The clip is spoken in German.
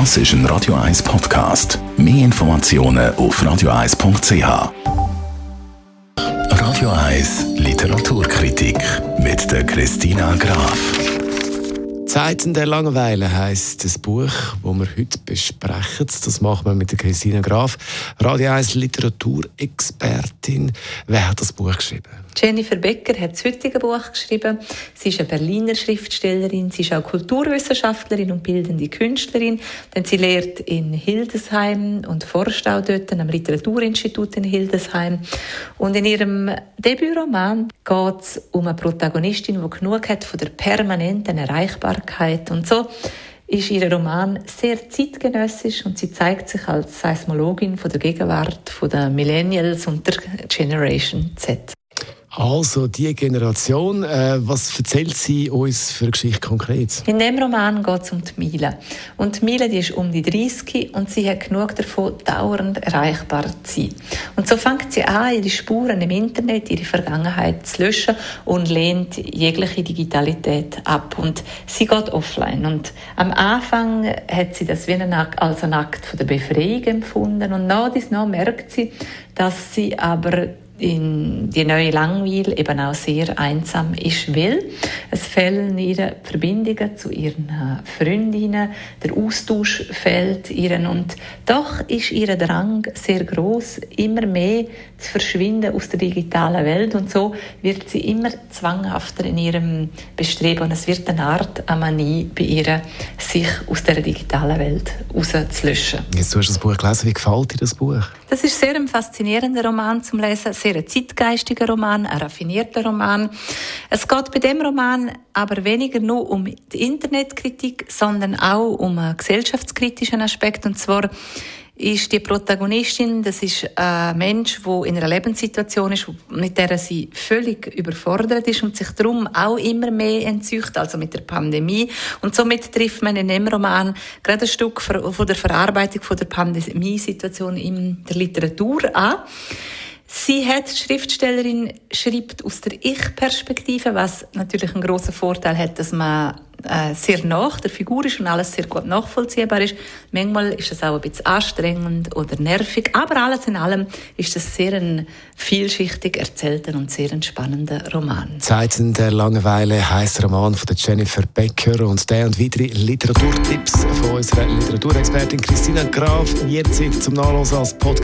Das ist ein Radio 1 Podcast. Mehr Informationen auf radio1.ch. Radio 1 Literaturkritik mit der Christina Graf. Zeiten der Langeweile heißt das Buch, wo wir heute besprechen. Das machen wir mit der Christina Graf, Radio 1 Literaturexpertin. Wer hat das Buch geschrieben? Jennifer Becker hat das heutige Buch geschrieben. Sie ist eine Berliner Schriftstellerin, sie ist auch Kulturwissenschaftlerin und bildende Künstlerin, denn sie lehrt in Hildesheim und forscht auch dort am Literaturinstitut in Hildesheim. Und in ihrem Debütroman geht es um eine Protagonistin, die genug hat von der permanenten Erreichbarkeit und so ist ihr Roman sehr zeitgenössisch und sie zeigt sich als Seismologin von der Gegenwart, von der Millennials und der Generation Z. Also, die Generation, äh, was erzählt sie uns für eine Geschichte konkret? In dem Roman geht es um die Mile. Und die Mile die ist um die 30 und sie hat genug davon, dauernd erreichbar zu sein. Und so fängt sie an, ihre Spuren im Internet, ihre Vergangenheit zu löschen und lehnt jegliche Digitalität ab. Und sie geht offline. Und am Anfang hat sie das wie ein Akt, als ein Akt von der Befreiung empfunden. Und nach dies nach merkt sie, dass sie aber in die neue Langweil eben auch sehr einsam ist, weil es fehlen ihre Verbindungen zu ihren äh, Freundinnen, der Austausch fehlt ihnen. Und doch ist ihr Drang sehr groß, immer mehr zu verschwinden aus der digitalen Welt. Und so wird sie immer zwanghafter in ihrem Bestreben. Und es wird eine Art Manie bei ihr, sich aus der digitalen Welt rauszulöschen. Jetzt du hast das Buch gelesen, wie gefällt dir das Buch? Das ist sehr ein faszinierender Roman zum Lesen sehr ein zeitgeistiger Roman, ein raffinierter Roman. Es geht bei dem Roman aber weniger nur um die Internetkritik, sondern auch um einen gesellschaftskritischen Aspekt. Und zwar ist die Protagonistin, das ist ein Mensch, der in einer Lebenssituation ist, mit der sie völlig überfordert ist und sich darum auch immer mehr entzücht, also mit der Pandemie. Und somit trifft man in dem Roman gerade ein Stück von der Verarbeitung von der Pandemiesituation in der Literatur an. Sie hat, Schriftstellerin, schreibt aus der Ich-Perspektive, was natürlich einen großen Vorteil hat, dass man äh, sehr nach der Figur ist und alles sehr gut nachvollziehbar ist. Manchmal ist es auch ein bisschen anstrengend oder nervig, aber alles in allem ist es sehr ein vielschichtig erzählter und sehr spannender Roman. Zeiten der Langeweile heißt Roman von Jennifer Becker und der und weitere Literaturtipps von unserer Literaturexpertin Christina Graf jetzt zum Nachlesen als Podcast.